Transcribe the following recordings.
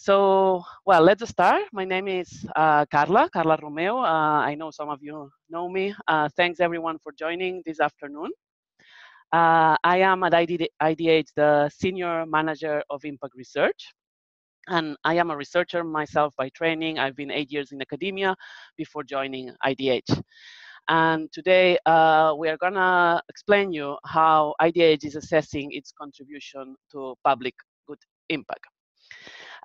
So, well, let's start. My name is uh, Carla, Carla Romeo. Uh, I know some of you know me. Uh, thanks everyone for joining this afternoon. Uh, I am at IDH the Senior Manager of Impact Research. And I am a researcher myself by training. I've been eight years in academia before joining IDH. And today uh, we are gonna explain you how IDH is assessing its contribution to public good impact.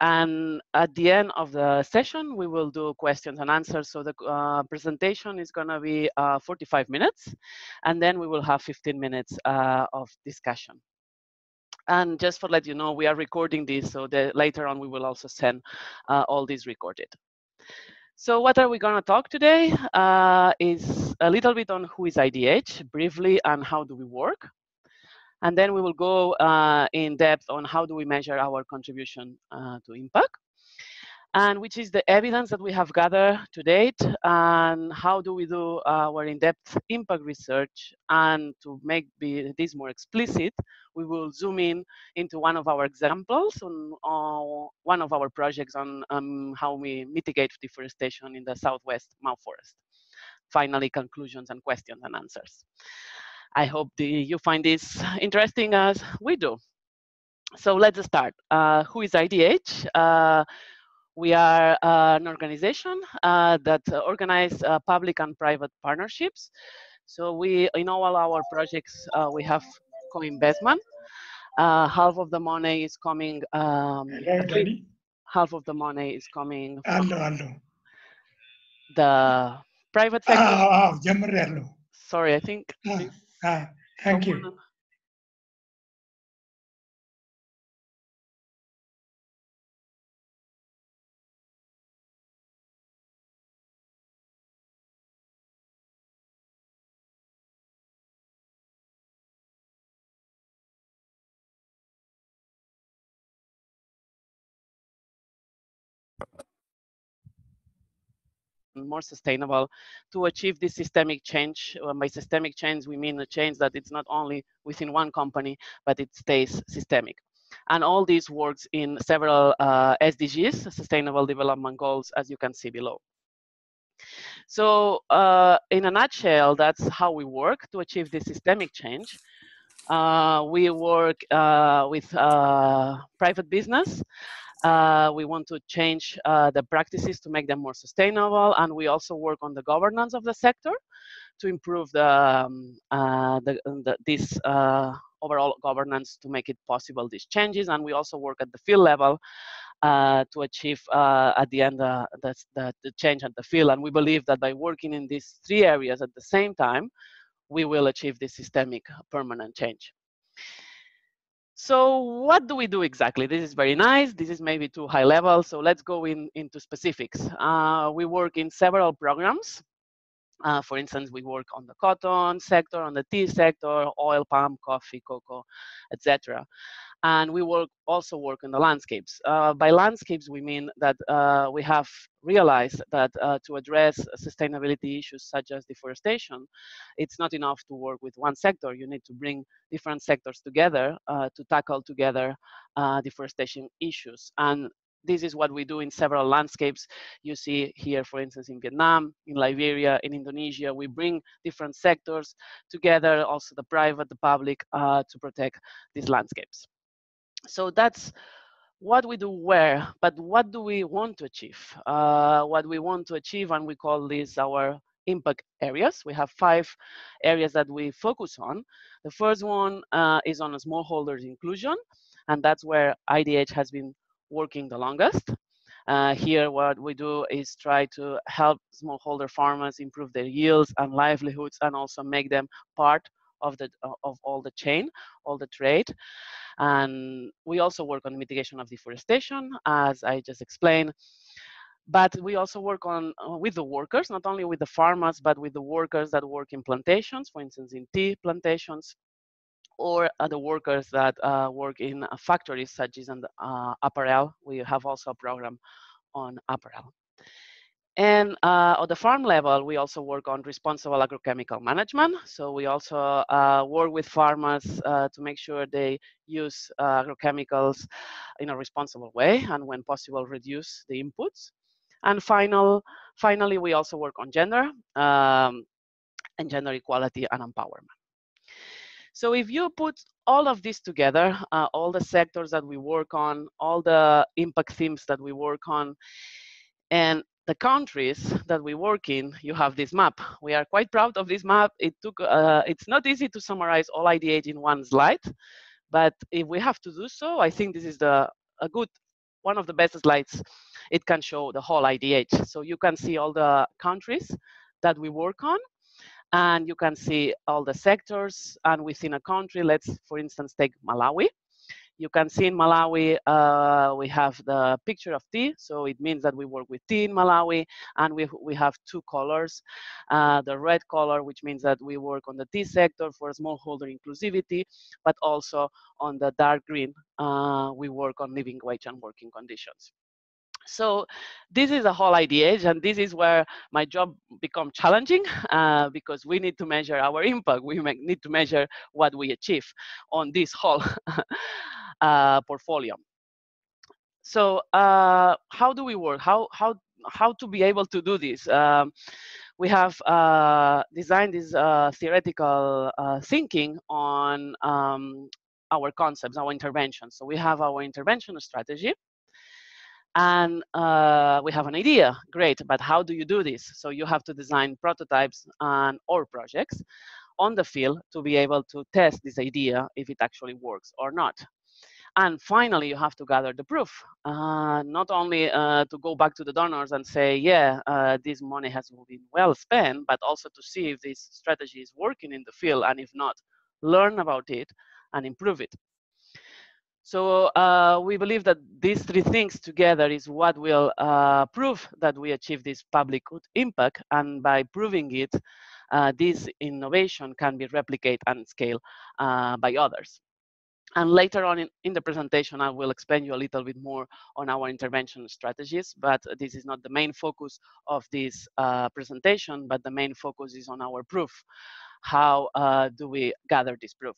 And at the end of the session, we will do questions and answers. So the uh, presentation is going to be uh, 45 minutes, and then we will have 15 minutes uh, of discussion. And just for let you know, we are recording this, so that later on we will also send uh, all these recorded. So what are we going to talk today uh, is a little bit on who is IDH, briefly, and how do we work. And then we will go uh, in depth on how do we measure our contribution uh, to impact. And which is the evidence that we have gathered to date and how do we do our in-depth impact research. And to make this more explicit we will zoom in into one of our examples on, on one of our projects on um, how we mitigate deforestation in the southwest Mau forest. Finally conclusions and questions and answers I hope the, you find this interesting as we do. So let's start. Uh, who is IDH? Uh, we are uh, an organization uh, that organize uh, public and private partnerships. So we, in all our projects, uh, we have co-investment. half of the money is coming. Um, half of the money is coming. From The private sector. Ah, ah, Sorry, I think. Ah. Ah, thank you. More sustainable to achieve this systemic change. By systemic change, we mean a change that it's not only within one company, but it stays systemic. And all this works in several uh, SDGs, Sustainable Development Goals, as you can see below. So uh, in a nutshell, that's how we work to achieve this systemic change. Uh, we work uh, with uh, private business uh, we want to change uh, the practices to make them more sustainable, and we also work on the governance of the sector to improve the, um, uh, the, the this uh, overall governance to make it possible these changes. And we also work at the field level uh, to achieve uh, at the end the, the, the change at the field. And we believe that by working in these three areas at the same time, we will achieve this systemic permanent change. So what do we do exactly? This is very nice. This is maybe too high level. So let's go in, into specifics. Uh, we work in several programs. Uh, for instance, we work on the cotton sector, on the tea sector, oil, palm, coffee, cocoa, etc and we work also work in the landscapes. Uh, by landscapes, we mean that uh, we have realized that uh, to address sustainability issues such as deforestation, it's not enough to work with one sector. You need to bring different sectors together uh, to tackle together uh, deforestation issues. And this is what we do in several landscapes. You see here, for instance, in Vietnam, in Liberia, in Indonesia, we bring different sectors together, also the private, the public, uh, to protect these landscapes. So that's what we do where, but what do we want to achieve? Uh, what we want to achieve, and we call this our impact areas. We have five areas that we focus on. The first one uh, is on smallholders inclusion, and that's where IDH has been working the longest. Uh, here, what we do is try to help smallholder farmers improve their yields and livelihoods and also make them part of the of all the chain, all the trade. And we also work on mitigation of deforestation, as I just explained. But we also work on uh, with the workers, not only with the farmers, but with the workers that work in plantations, for instance, in tea plantations, or uh, the workers that uh, work in uh, factories such as in uh, apparel. We have also a program on apparel. And uh, at the farm level, we also work on responsible agrochemical management. So we also uh, work with farmers uh, to make sure they use uh, agrochemicals in a responsible way and when possible reduce the inputs. And final, finally, we also work on gender um, and gender equality and empowerment. So if you put all of this together, uh, all the sectors that we work on, all the impact themes that we work on, and the countries that we work in, you have this map. We are quite proud of this map. It took, uh, it's not easy to summarize all IDH in one slide, but if we have to do so, I think this is the a good, one of the best slides. It can show the whole IDH. So you can see all the countries that we work on, and you can see all the sectors. And within a country, let's, for instance, take Malawi. You can see in Malawi, uh, we have the picture of tea. So it means that we work with tea in Malawi. And we, we have two colors. Uh, the red color, which means that we work on the tea sector for smallholder inclusivity, but also on the dark green, uh, we work on living wage and working conditions. So this is the whole IDH, and this is where my job become challenging uh, because we need to measure our impact. We need to measure what we achieve on this whole uh, portfolio. So uh, how do we work? How how how to be able to do this? Um, we have uh, designed this uh, theoretical uh, thinking on um, our concepts, our interventions. So we have our intervention strategy, and uh, we have an idea great but how do you do this so you have to design prototypes and or projects on the field to be able to test this idea if it actually works or not and finally you have to gather the proof uh, not only uh, to go back to the donors and say yeah uh, this money has been well spent but also to see if this strategy is working in the field and if not learn about it and improve it so uh, we believe that these three things together is what will uh, prove that we achieve this public good impact. And by proving it, uh, this innovation can be replicated and scaled by others. And later on in, in, the presentation, I will explain you a little bit more on our intervention strategies, but this is not the main focus of this uh, presentation, but the main focus is on our proof. How uh, do we gather this proof?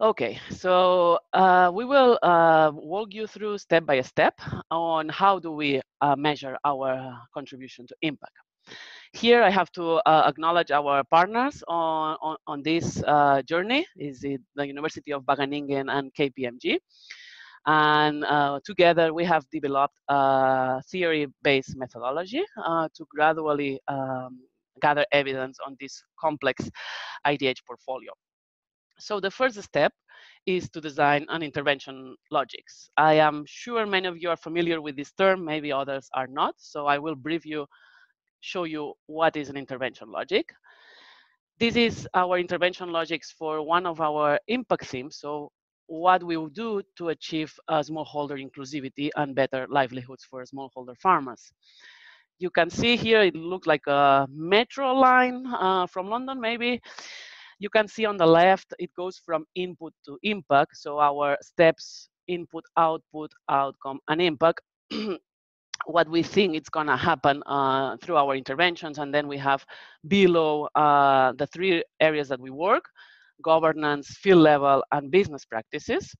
Okay, so uh, we will uh, walk you through step by step on how do we uh, measure our contribution to impact. Here I have to uh, acknowledge our partners on, on, on this uh, journey, is it the University of Wageningen and KPMG. And uh, together we have developed a theory-based methodology to gradually um, gather evidence on this complex IDH portfolio. So the first step is to design an intervention logics. I am sure many of you are familiar with this term, maybe others are not. So I will brief you, show you what is an intervention logic. This is our intervention logics for one of our impact themes. So what we will do to achieve a smallholder inclusivity and better livelihoods for smallholder farmers. You can see here, it looks like a metro line uh, from London, maybe. You can see on the left, it goes from input to impact. So our steps, input, output, outcome, and impact. what we think is going to happen uh, through our interventions. And then we have below uh, the three areas that we work, governance, field level, and business practices.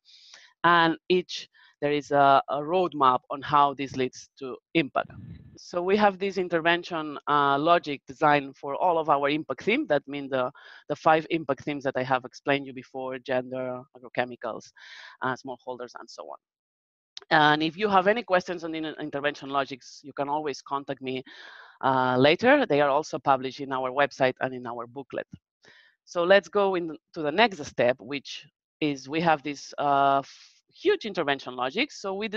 And each there is a, a roadmap on how this leads to impact. So we have this intervention uh, logic designed for all of our impact themes. That means the, the five impact themes that I have explained you before, gender, agrochemicals, uh, smallholders, and so on. And if you have any questions on intervention logics, you can always contact me uh, later. They are also published in our website and in our booklet. So let's go into the next step, which is we have this uh, huge intervention logic. So we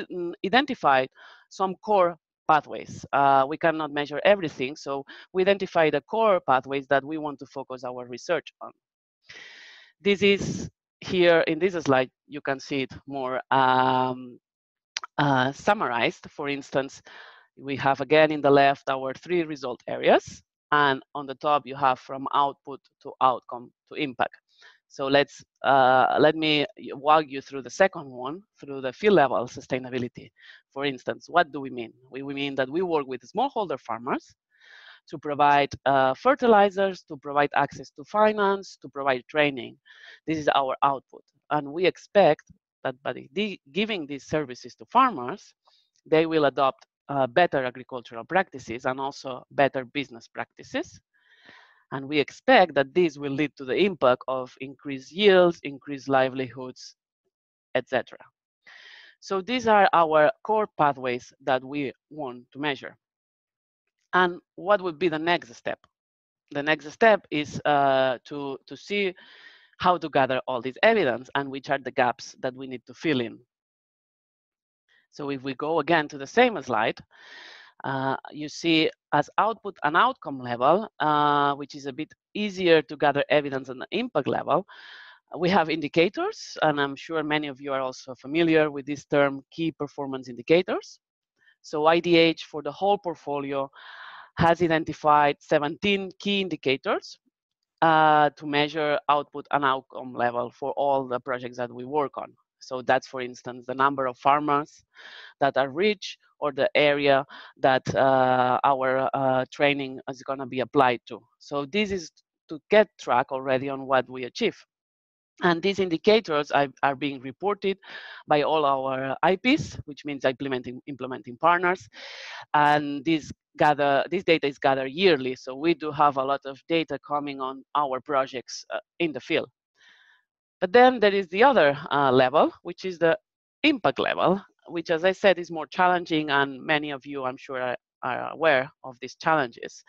identified some core pathways. Uh, we cannot measure everything, so we identify the core pathways that we want to focus our research on. This is here in this slide, you can see it more um, uh, summarized. For instance, we have again in the left our three result areas, and on the top you have from output to outcome to impact. So let's uh, let me walk you through the second one, through the field level sustainability. For instance, what do we mean? We, we mean that we work with smallholder farmers to provide uh, fertilizers, to provide access to finance, to provide training. This is our output. And we expect that by the, giving these services to farmers, they will adopt uh, better agricultural practices and also better business practices. And we expect that this will lead to the impact of increased yields, increased livelihoods, etc. So these are our core pathways that we want to measure. And what would be the next step? The next step is uh, to, to see how to gather all this evidence and which are the gaps that we need to fill in. So if we go again to the same slide, uh, you see as output and outcome level, uh, which is a bit easier to gather evidence on the impact level, we have indicators, and I'm sure many of you are also familiar with this term, key performance indicators. So IDH for the whole portfolio has identified 17 key indicators uh, to measure output and outcome level for all the projects that we work on. So that's, for instance, the number of farmers that are rich or the area that uh, our uh, training is going to be applied to. So this is to get track already on what we achieve. And these indicators are, are, being reported by all our IPs, which means implementing, implementing partners. And this, gather, this data is gathered yearly, so we do have a lot of data coming on our projects uh, in the field. But then there is the other uh, level, which is the impact level, which, as I said, is more challenging, and many of you, I'm sure, are, are aware of these challenges.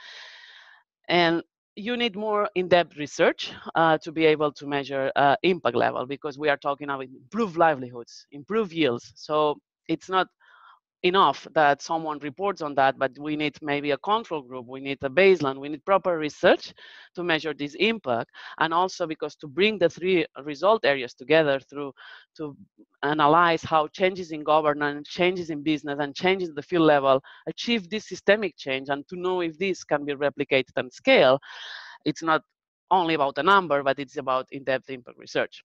And you need more in-depth research uh, to be able to measure uh, impact level because we are talking about improved livelihoods, improved yields. So it's not enough that someone reports on that, but we need maybe a control group, we need a baseline, we need proper research to measure this impact. And also because to bring the three result areas together through to analyze how changes in governance, changes in business, and changes the field level achieve this systemic change and to know if this can be replicated and scale, it's not only about a number, but it's about in-depth impact research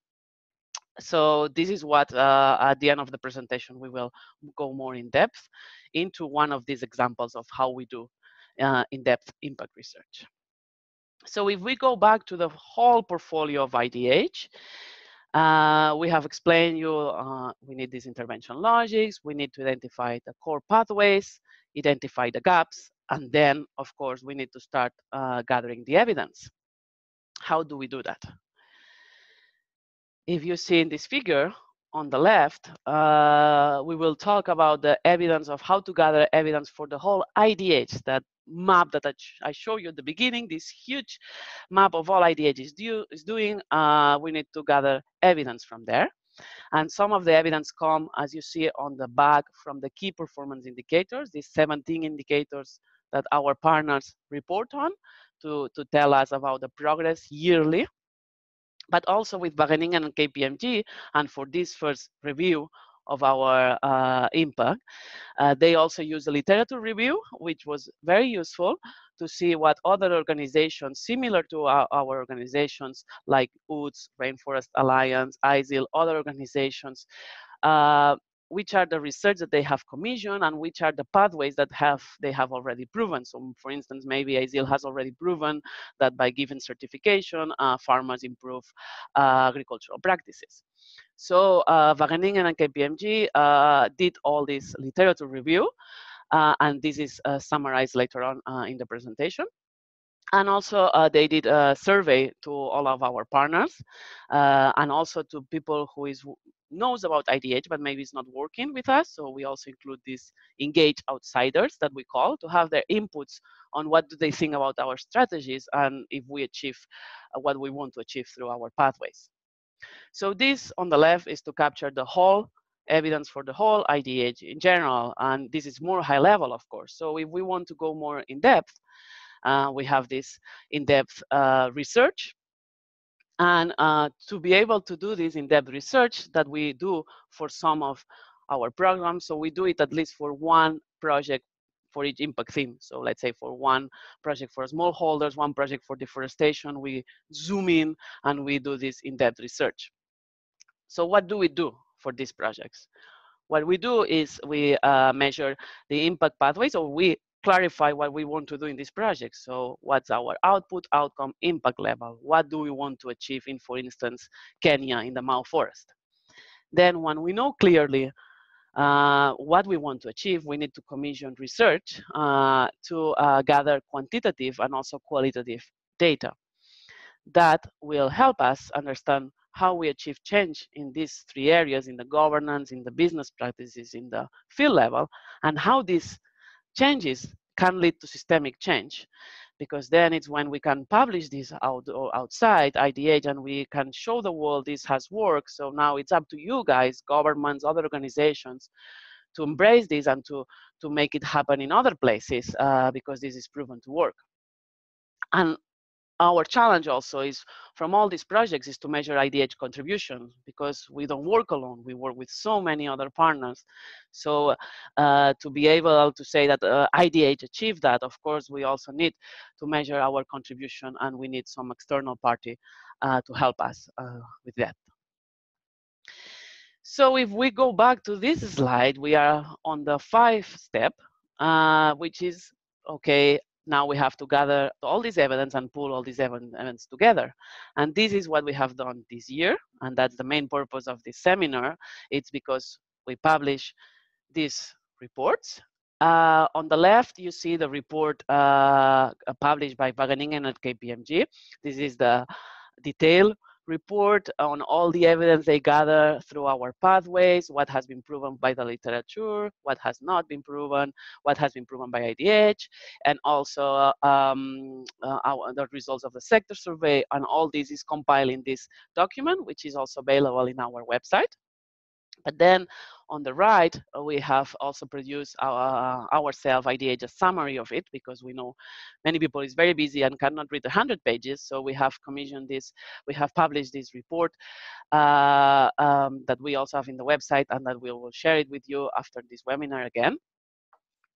so this is what uh, at the end of the presentation we will go more in depth into one of these examples of how we do uh, in-depth impact research. So if we go back to the whole portfolio of IDH, uh, we have explained you, uh, we need these intervention logics, we need to identify the core pathways, identify the gaps, and then, of course, we need to start uh, gathering the evidence. How do we do that? If you see in this figure on the left, uh, we will talk about the evidence of how to gather evidence for the whole IDH, that map that I, I show you at the beginning, this huge map of all IDH is, do, is doing, uh, we need to gather evidence from there. And some of the evidence come, as you see on the back, from the key performance indicators, these 17 indicators that our partners report on to, to tell us about the progress yearly but also with Wageningen and KPMG. And for this first review of our uh, impact, uh, they also use a literature review, which was very useful to see what other organizations similar to our, our organizations like UTZ, Rainforest Alliance, ISEAL, other organizations, uh, which are the research that they have commissioned and which are the pathways that have they have already proven. So for instance, maybe ISEAL has already proven that by giving certification, uh, farmers improve uh, agricultural practices. So uh, Wageningen and KPMG uh, did all this literature review, uh, and this is uh, summarized later on uh, in the presentation. And also, uh, they did a survey to all of our partners, and also to people who is knows about IDH, but maybe it's not working with us. So we also include these engaged outsiders that we call to have their inputs on what do they think about our strategies and if we achieve uh, what we want to achieve through our pathways. So this on the left is to capture the whole evidence for the whole IDH in general, and this is more high level, of course. So if we want to go more in depth, uh, we have this in-depth uh, research and uh, to be able to do this in-depth research that we do for some of our programs, so we do it at least for one project for each impact theme. So let's say for one project for smallholders, one project for deforestation, we zoom in and we do this in-depth research. So what do we do for these projects? What we do is we uh, measure the impact pathways or we clarify what we want to do in this project. So what's our output, outcome, impact level? What do we want to achieve in, for instance, Kenya in the Mau forest? Then when we know clearly uh, what we want to achieve, we need to commission research uh, to uh, gather quantitative and also qualitative data. That will help us understand how we achieve change in these three areas, in the governance, in the business practices, in the field level, and how these changes can lead to systemic change because then it's when we can publish this out outside IDH and we can show the world this has worked. So now it's up to you guys, governments, other organizations, to embrace this and to to make it happen in other places uh, because this is proven to work. And our challenge also is from all these projects is to measure IDH contribution because we don't work alone. We work with so many other partners. So uh, to be able to say that uh, IDH achieved that, of course, we also need to measure our contribution and we need some external party uh, to help us uh, with that. So if we go back to this slide, we are on the five step, uh, which is, okay, now we have to gather all this evidence and pull all these evidence together. And this is what we have done this year. And that's the main purpose of this seminar. It's because we publish these reports. Uh, on the left, you see the report uh, published by Wageningen at KPMG. This is the detail report on all the evidence they gather through our pathways, what has been proven by the literature, what has not been proven, what has been proven by IDH, and also um, uh, our, the results of the sector survey, and all this is compiled in this document, which is also available in our website. But then on the right, uh, we have also produced our, uh, ourselves IDH a summary of it because we know many people is very busy and cannot read 100 pages. So we have commissioned this, we have published this report uh, um, that we also have in the website and that we will share it with you after this webinar again.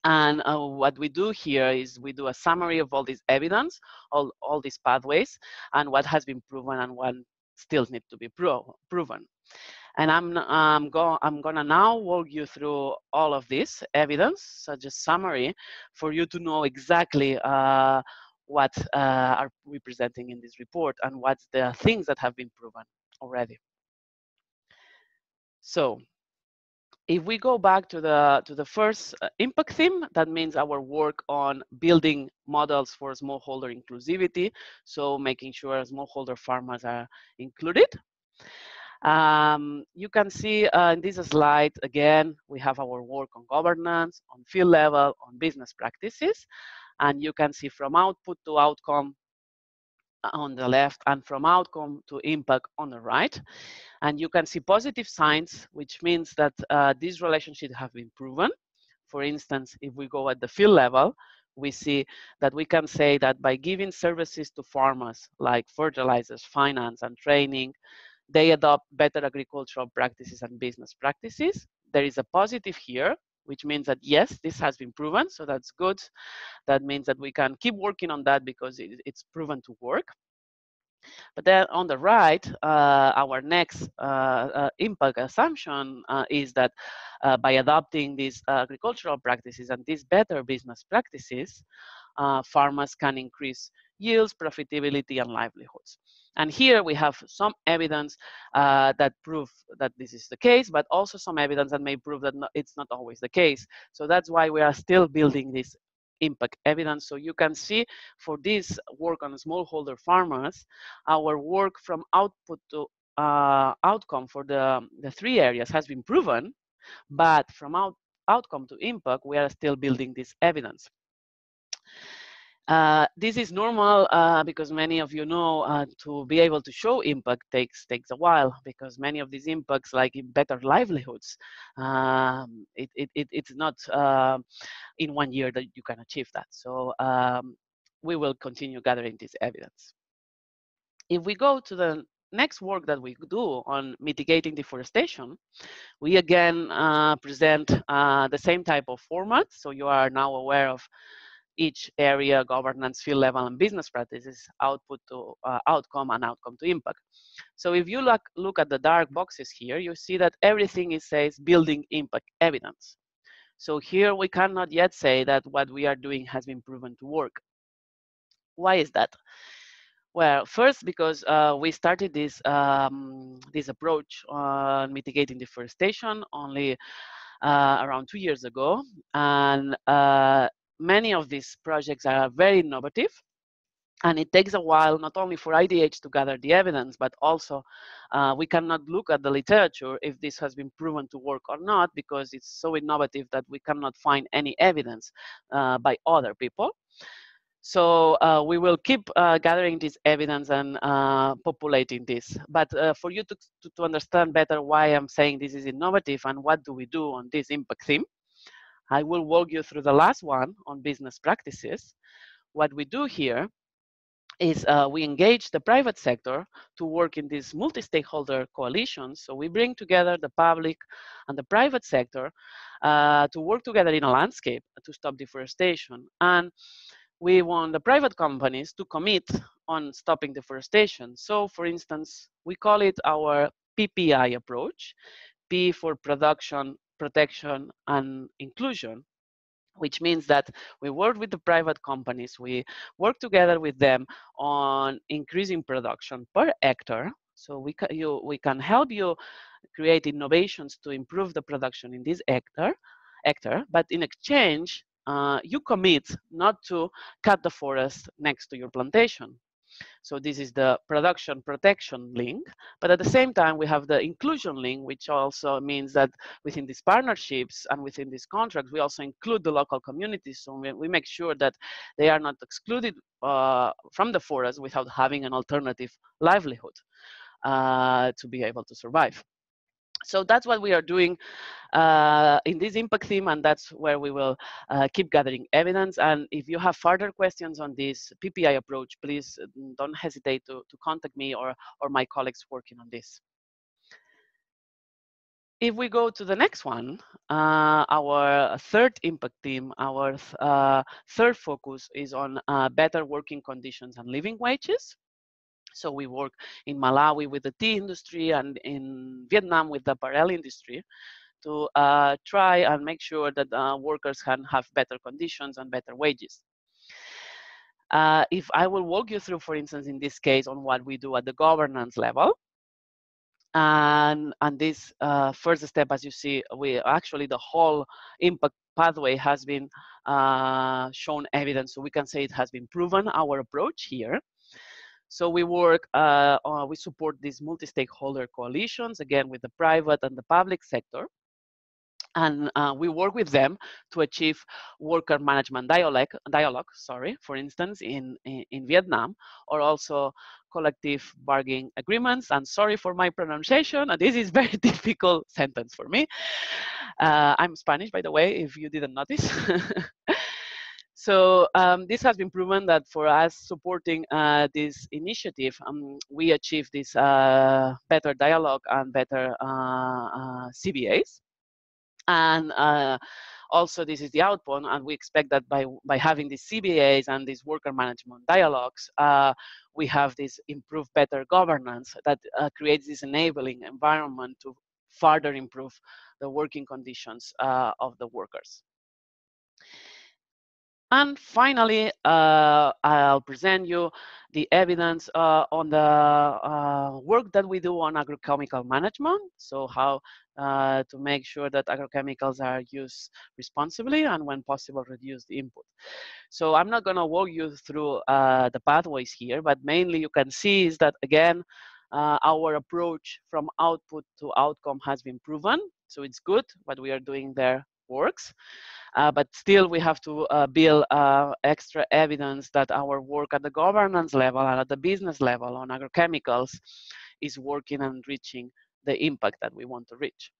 And uh, what we do here is we do a summary of all this evidence, all, all these pathways, and what has been proven and what still need to be pro proven. And I'm, um, go, I'm gonna now walk you through all of this evidence, such a summary, for you to know exactly uh, what uh, are we presenting in this report and what's the things that have been proven already. So if we go back to the to the first uh, impact theme, that means our work on building models for smallholder inclusivity, so making sure smallholder farmers are included. Um, you can see uh, in this slide, again, we have our work on governance, on field level, on business practices. And you can see from output to outcome on the left and from outcome to impact on the right. And you can see positive signs, which means that uh, these relationships have been proven. For instance, if we go at the field level, we see that we can say that by giving services to farmers like fertilizers, finance, and training, they adopt better agricultural practices and business practices. There is a positive here, which means that yes, this has been proven, so that's good. That means that we can keep working on that because it, it's proven to work. But then on the right, uh, our next uh, uh, impact assumption uh, is that uh, by adopting these agricultural practices and these better business practices, uh, farmers can increase yields, profitability, and livelihoods. And here we have some evidence uh, that prove that this is the case, but also some evidence that may prove that no, it's not always the case. So that's why we are still building this impact evidence. So you can see for this work on smallholder farmers, our work from output to uh, outcome for the, the three areas has been proven, but from out, outcome to impact, we are still building this evidence. Uh, this is normal uh, because many of you know uh, to be able to show impact takes takes a while because many of these impacts like better livelihoods um, it, it, it, it's not um, in one year that you can achieve that so um, we will continue gathering this evidence if we go to the next work that we do on mitigating deforestation, we again uh, present uh, the same type of format. So you are now aware of each area, governance, field level, and business practices, output to uh, outcome and outcome to impact. So if you look, look at the dark boxes here, you see that everything is says building impact evidence. So here we cannot yet say that what we are doing has been proven to work. Why is that? Well, first because uh, we started this um, this approach on mitigating deforestation only uh, around two years ago, and uh, many of these projects are very innovative and it takes a while not only for IDH to gather the evidence, but also uh, we cannot look at the literature if this has been proven to work or not because it's so innovative that we cannot find any evidence uh, by other people. So uh, we will keep uh, gathering this evidence and uh, populating this. But uh, for you to, to, to understand better why I'm saying this is innovative and what do we do on this impact theme, I will walk you through the last one on business practices. What we do here is uh, we engage the private sector to work in these multi-stakeholder coalitions. So we bring together the public and the private sector uh, to work together in a landscape to stop deforestation. And we want the private companies to commit on stopping deforestation. So for instance, we call it our PPI approach, P for production, protection, and inclusion which means that we work with the private companies, we work together with them on increasing production per hectare. So we, you, we can help you create innovations to improve the production in this hectare, hectare but in exchange, uh, you commit not to cut the forest next to your plantation. So this is the production protection link. But at the same time, we have the inclusion link, which also means that within these partnerships and within these contracts, we also include the local communities. So we, we make sure that they are not excluded uh, from the forest without having an alternative livelihood uh, to be able to survive. So that's what we are doing uh, in this impact theme, and that's where we will uh, keep gathering evidence. And if you have further questions on this PPI approach, please mm, don't hesitate to, to contact me or, or my colleagues working on this. If we go to the next one, uh, our third impact theme, our th uh, third focus is on uh, better working conditions and living wages. So we work in Malawi with the tea industry and in Vietnam with the apparel industry to uh, try and make sure that uh, workers can have better conditions and better wages. Uh, if I will walk you through, for instance, in this case, on what we do at the governance level, and and this uh, first step, as you see, we actually the whole impact pathway has been uh, shown evidence, so we can say it has been proven our approach here. So we work, uh, uh, we support these multi-stakeholder coalitions, again, with the private and the public sector. And uh, we work with them to achieve worker management dialogue, dialogue sorry, for instance, in, in, in Vietnam, or also collective bargaining agreements. And sorry for my pronunciation, this is very difficult sentence for me. Uh, I'm Spanish, by the way, if you didn't notice. So um, this has been proven that for us supporting uh, this initiative, um, we achieve this uh, better dialogue and better uh, uh CBAs. And uh, also this is the output, and we expect that by, by having these CBAs and these worker management dialogues, uh, we have this improved better governance that creates this enabling environment to further improve the working conditions of the workers. And finally, uh, I'll present you the evidence uh, on the uh, work that we do on agrochemical management. So how uh, to make sure that agrochemicals are used responsibly and when possible, reduce the input. So I'm not gonna walk you through uh, the pathways here, but mainly you can see is that again, uh, our approach from output to outcome has been proven. So it's good what we are doing there works. Uh, but still, we have to uh, build uh, extra evidence that our work at the governance level and at the business level on agrochemicals is working and reaching the impact that we want to reach.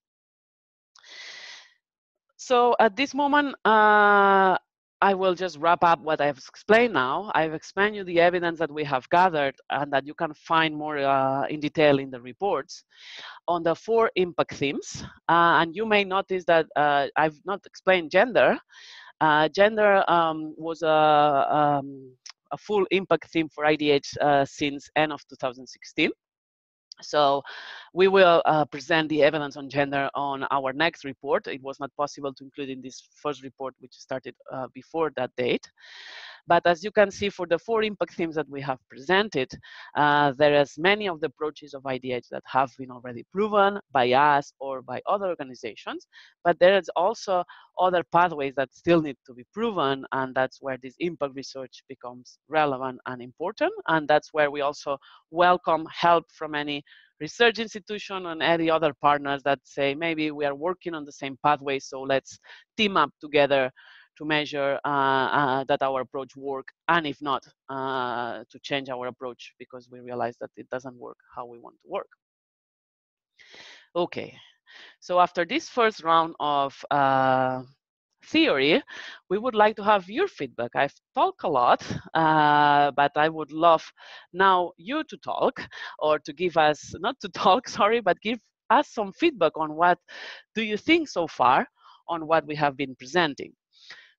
So at this moment, uh, I will just wrap up what I've explained now. I've explained you the evidence that we have gathered and that you can find more uh, in detail in the reports on the four impact themes. Uh, and you may notice that uh, I've not explained gender. Uh, gender um, was a, um, a, full impact theme for IDH uh, since end of 2016. So we will uh, present the evidence on gender on our next report. It was not possible to include in this first report, which started uh, before that date. But as you can see, for the four impact themes that we have presented, uh, there is many of the approaches of IDH that have been already proven by us or by other organizations. But there is also other pathways that still need to be proven, and that's where this impact research becomes relevant and important. And that's where we also welcome help from any research institution and any other partners that say maybe we are working on the same pathway, so let's team up together to measure uh, uh, that our approach work, and if not, uh, to change our approach because we realize that it doesn't work how we want to work. Okay, so after this first round of theory, we would like to have your feedback. I've talked a lot, uh, but I would love now you to talk or to give us, not to talk, sorry, but give us some feedback on what do you think so far on what we have been presenting.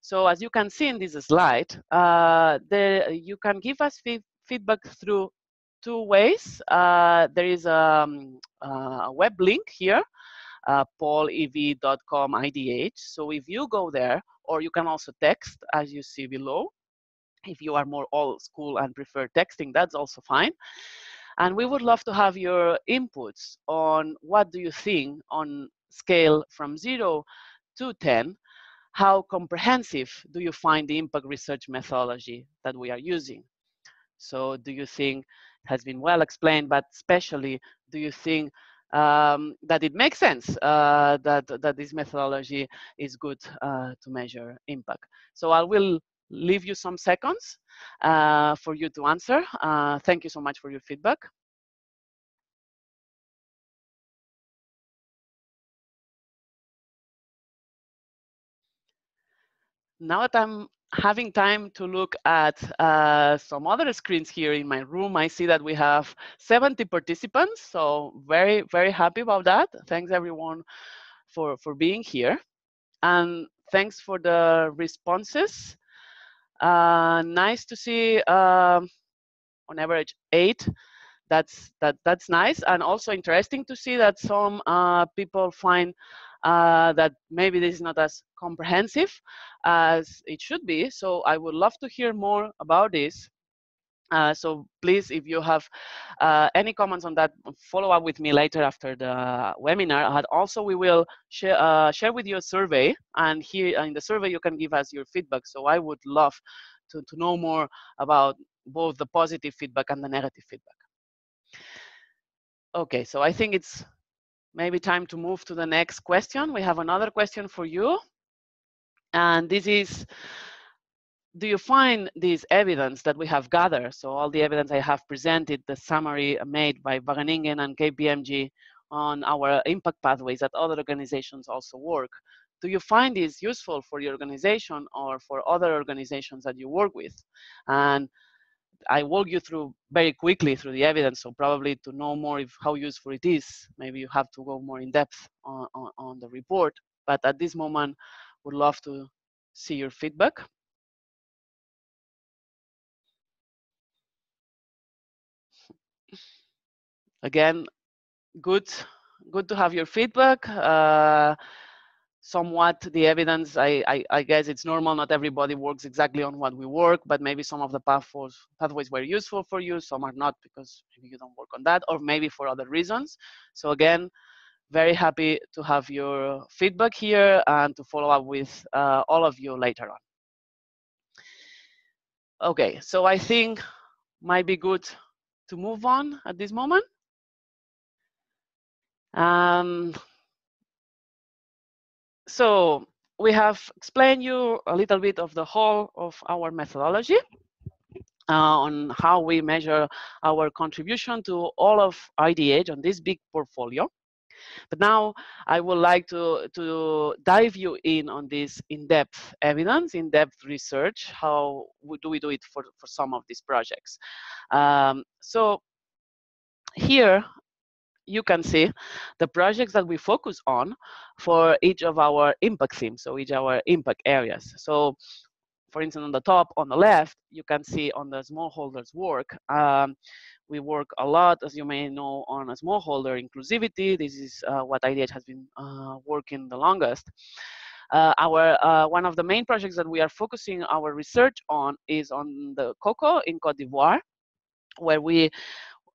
So as you can see in this slide, uh, the, you can give us feedback through two ways. Uh, there is a, um, a, web link here, uh, pollev.com IDH. So if you go there, or you can also text as you see below. If you are more old school and prefer texting, that's also fine. And we would love to have your inputs on what do you think on scale from zero to 10 how comprehensive do you find the impact research methodology that we are using? So do you think it has been well explained, but especially do you think um, that it makes sense uh, that, that this methodology is good uh, to measure impact? So I will leave you some seconds uh, for you to answer. Uh, thank you so much for your feedback. Now that I'm having time to look at uh, some other screens here in my room, I see that we have 70 participants. So very, very happy about that. Thanks everyone for, for being here. And thanks for the responses. Uh, nice to see uh, on average eight. That's, that, that's nice. And also interesting to see that some uh, people find uh, that maybe this is not as comprehensive as it should be. So I would love to hear more about this. Uh, so please, if you have uh, any comments on that, follow up with me later after the webinar. And also, we will share, uh, share with you a survey, and here in the survey you can give us your feedback. So I would love to, to know more about both the positive feedback and the negative feedback. Okay, so I think it's maybe time to move to the next question. We have another question for you. And this is, do you find this evidence that we have gathered, so all the evidence I have presented, the summary made by Wageningen and KPMG on our impact pathways that other organizations also work, do you find this useful for your organization or for other organizations that you work with? And I walk you through very quickly through the evidence. So probably to know more if how useful it is, maybe you have to go more in depth on, on, on the report. But at this moment, would love to see your feedback. Again, good, good to have your feedback. Uh, somewhat the evidence, I, I, I, guess it's normal, not everybody works exactly on what we work, but maybe some of the pathways, pathways were useful for you, some are not because maybe you don't work on that, or maybe for other reasons. So again, very happy to have your feedback here and to follow up with uh, all of you later on. Okay, so I think might be good to move on at this moment. Um, so we have explained you a little bit of the whole of our methodology uh, on how we measure our contribution to all of IDH on this big portfolio. But now I would like to, to dive you in on this in-depth evidence, in-depth research. How do we do it for, for some of these projects? Um, so here you can see the projects that we focus on for each of our impact themes, so each of our impact areas. So for instance, on the top, on the left, you can see on the smallholders work. Um, we work a lot, as you may know, on a smallholder inclusivity. This is uh, what IDH has been uh, working the longest. Uh, our uh, one of the main projects that we are focusing our research on is on the cocoa in Cote d'Ivoire, where we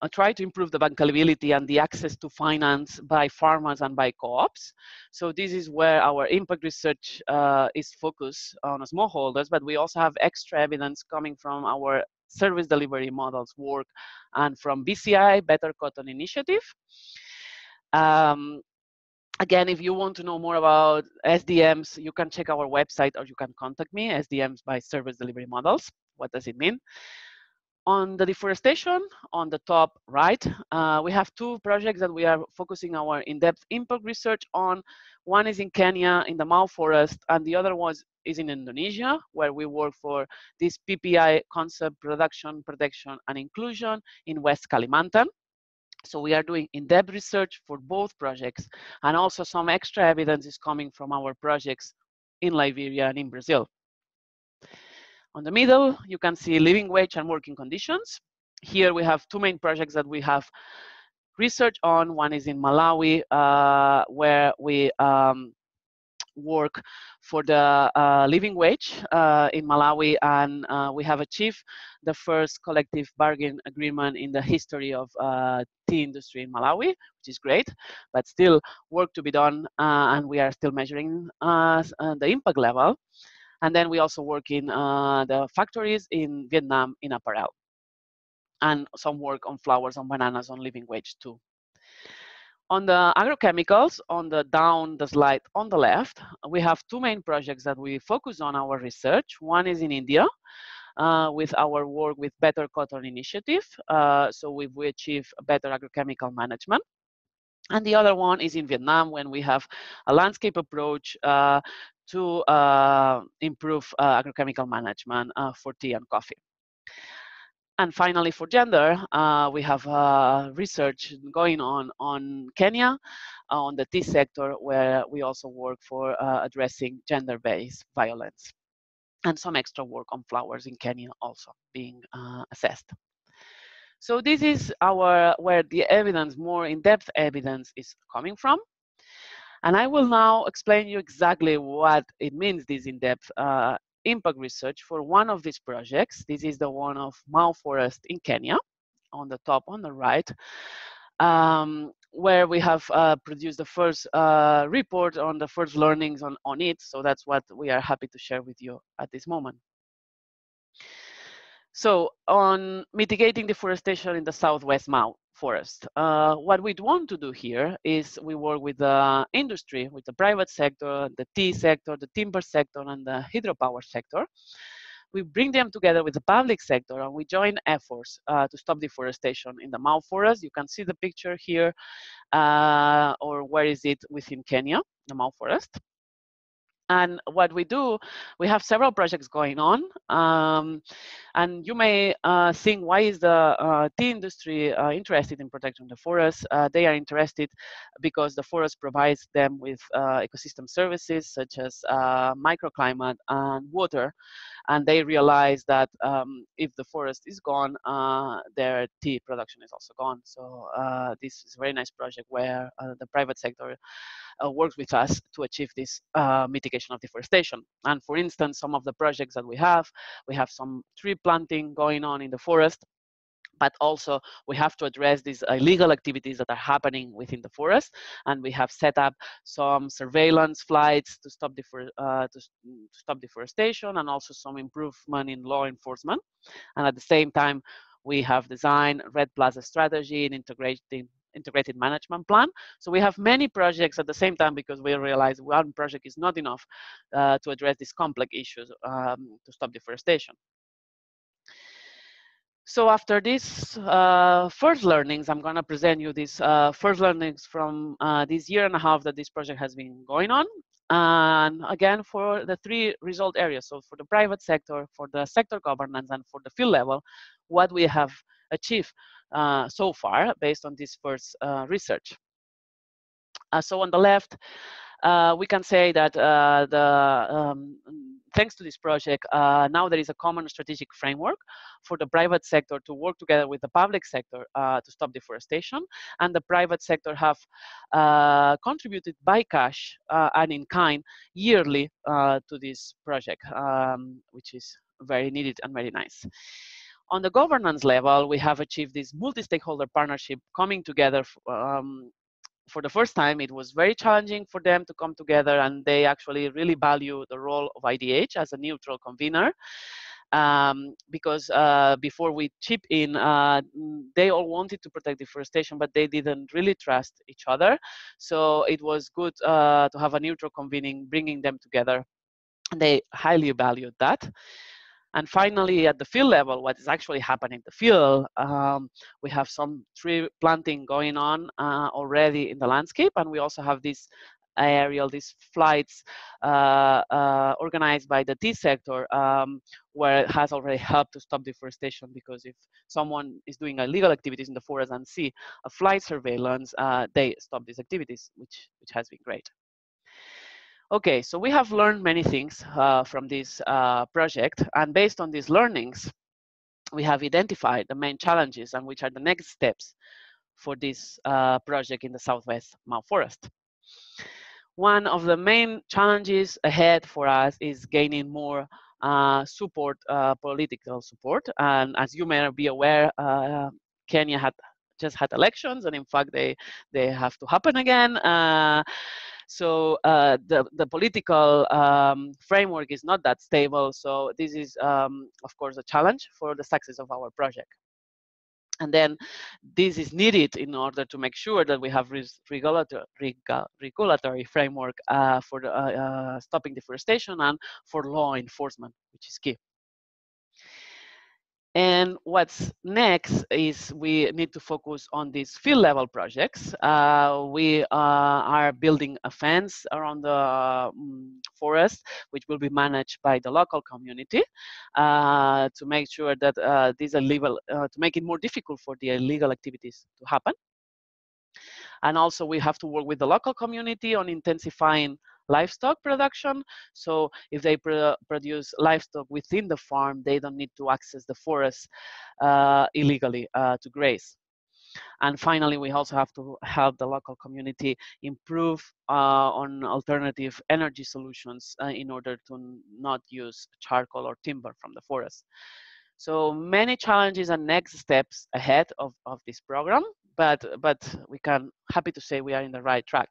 uh, try to improve the bankability and the access to finance by farmers and by co-ops. So this is where our impact research uh, is focused on smallholders, but we also have extra evidence coming from our service delivery models work and from BCI, Better Cotton Initiative. Um, again, if you want to know more about SDMs, you can check our website or you can contact me, SDMs by Service Delivery Models. What does it mean? On the deforestation, on the top right, uh, we have two projects that we are focusing our in-depth impact research on. One is in Kenya, in the Mau Forest, and the other one is in Indonesia, where we work for this PPI concept, production, protection, and inclusion in West Kalimantan. So we are doing in-depth research for both projects, and also some extra evidence is coming from our projects in Liberia and in Brazil. On the middle, you can see living wage and working conditions. Here we have two main projects that we have research on. One is in Malawi, uh, where we um, work for the uh, living wage uh, in Malawi, and uh, we have achieved the first collective bargain agreement in the history of uh, tea industry in Malawi, which is great, but still work to be done, uh, and we are still measuring uh, the impact level. And then we also work in uh, the factories in Vietnam in apparel. And some work on flowers, on bananas, on living wage too. On the agrochemicals, on the down the slide on the left, we have two main projects that we focus on our research. One is in India, uh, with our work with Better Cotton Initiative. Uh, so we've we achieved better agrochemical management. And the other one is in Vietnam when we have a landscape approach uh, to uh, improve uh, agrochemical management uh, for tea and coffee. And finally, for gender, uh, we have uh, research going on on Kenya, on the tea sector, where we also work for addressing gender-based violence. And some extra work on flowers in Kenya also being assessed. So this is our where the evidence, more in-depth evidence is coming from. And I will now explain you exactly what it means, this in-depth uh, impact research for one of these projects. This is the one of Mau Forest in Kenya, on the top on the right, um, where we have uh, produced the first uh, report on the first learnings on, on it. So that's what we are happy to share with you at this moment. So on mitigating deforestation in the Southwest Mau forest, uh, what we'd want to do here is we work with the industry, with the private sector, the tea sector, the timber sector, and the hydropower sector. We bring them together with the public sector and we join efforts uh, to stop deforestation in the Mau forest. You can see the picture here, uh, or where is it within Kenya, the Mau forest. And what we do, we have several projects going on. Um, and you may uh, think, why is the uh, tea industry uh, interested in protecting the forest? Uh, they are interested because the forest provides them with uh, ecosystem services such as uh, microclimate and water. And they realize that um, if the forest is gone, their tea production is also gone. So this is a very nice project where the private sector works with us to achieve this uh, of deforestation. And for instance, some of the projects that we have, we have some tree planting going on in the forest, but also we have to address these illegal activities that are happening within the forest and we have set up some surveillance flights to stop, defor uh, to, stop deforestation and also some improvement in law enforcement and at the same time we have designed REDD+ strategy in integrating integrated management plan. So we have many projects at the same time because we realize one project is not enough uh, to address these complex issues um, to stop deforestation. So after these uh, first learnings, I'm going to present you these uh, first learnings from uh, this year and a half that this project has been going on. And again, for the three result areas, so for the private sector, for the sector governance, and for the field level, what we have achieved so far based on this first uh, research. Uh, so on the left, uh, we can say that uh, the um, thanks to this project, uh, now there is a common strategic framework for the private sector to work together with the public sector uh, to stop deforestation. And the private sector have uh, contributed by cash uh, and in kind yearly to this project, um, which is very needed and very nice. On the governance level, we have achieved this multi-stakeholder partnership coming together um, for the first time, it was very challenging for them to come together, and they actually really value the role of IDH as a neutral convener. Um, because uh, before we chip in, uh, they all wanted to protect deforestation, but they didn't really trust each other. So it was good uh, to have a neutral convening, bringing them together. They highly valued that. And finally, at the field level, what is actually happening in the field, um, we have some tree planting going on uh, already in the landscape, and we also have these aerial, these flights uh, uh, organized by the tea sector, um, where it has already helped to stop deforestation because if someone is doing illegal activities in the forest and see a flight surveillance, uh, they stop these activities, which, which has been great. Okay, so we have learned many things uh, from this uh, project, and based on these learnings, we have identified the main challenges and which are the next steps for this uh, project in the Southwest Mau Forest. One of the main challenges ahead for us is gaining more uh, support, uh, political support, and as you may be aware, uh, Kenya had just had elections, and in fact, they they have to happen again. So uh, the, the political um, framework is not that stable. So this is, um, of course, a challenge for the success of our project. And then this is needed in order to make sure that we have regulatory, regulatory framework uh, for the, uh, uh, stopping deforestation and for law enforcement, which is key. And what's next is we need to focus on these field level projects. Uh, we uh, are building a fence around the um, forest, which will be managed by the local community uh, to make sure that uh, these illegal, uh, to make it more difficult for the illegal activities to happen. And also we have to work with the local community on intensifying livestock production. So if they pr produce livestock within the farm, they don't need to access the forest uh, illegally uh, to graze. And finally, we also have to help the local community improve uh, on alternative energy solutions uh, in order to not use charcoal or timber from the forest. So many challenges and next steps ahead of, of this program, but, but we can happy to say we are in the right track.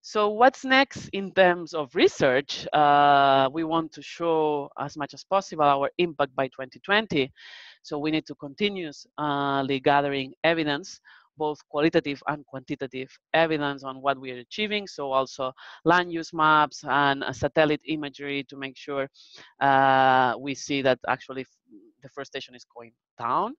So what's next in terms of research? Uh, we want to show as much as possible our impact by 2020. So we need to continuously gathering evidence, both qualitative and quantitative evidence on what we are achieving. So also land use maps and satellite imagery to make sure uh, we see that actually the deforestation is going down.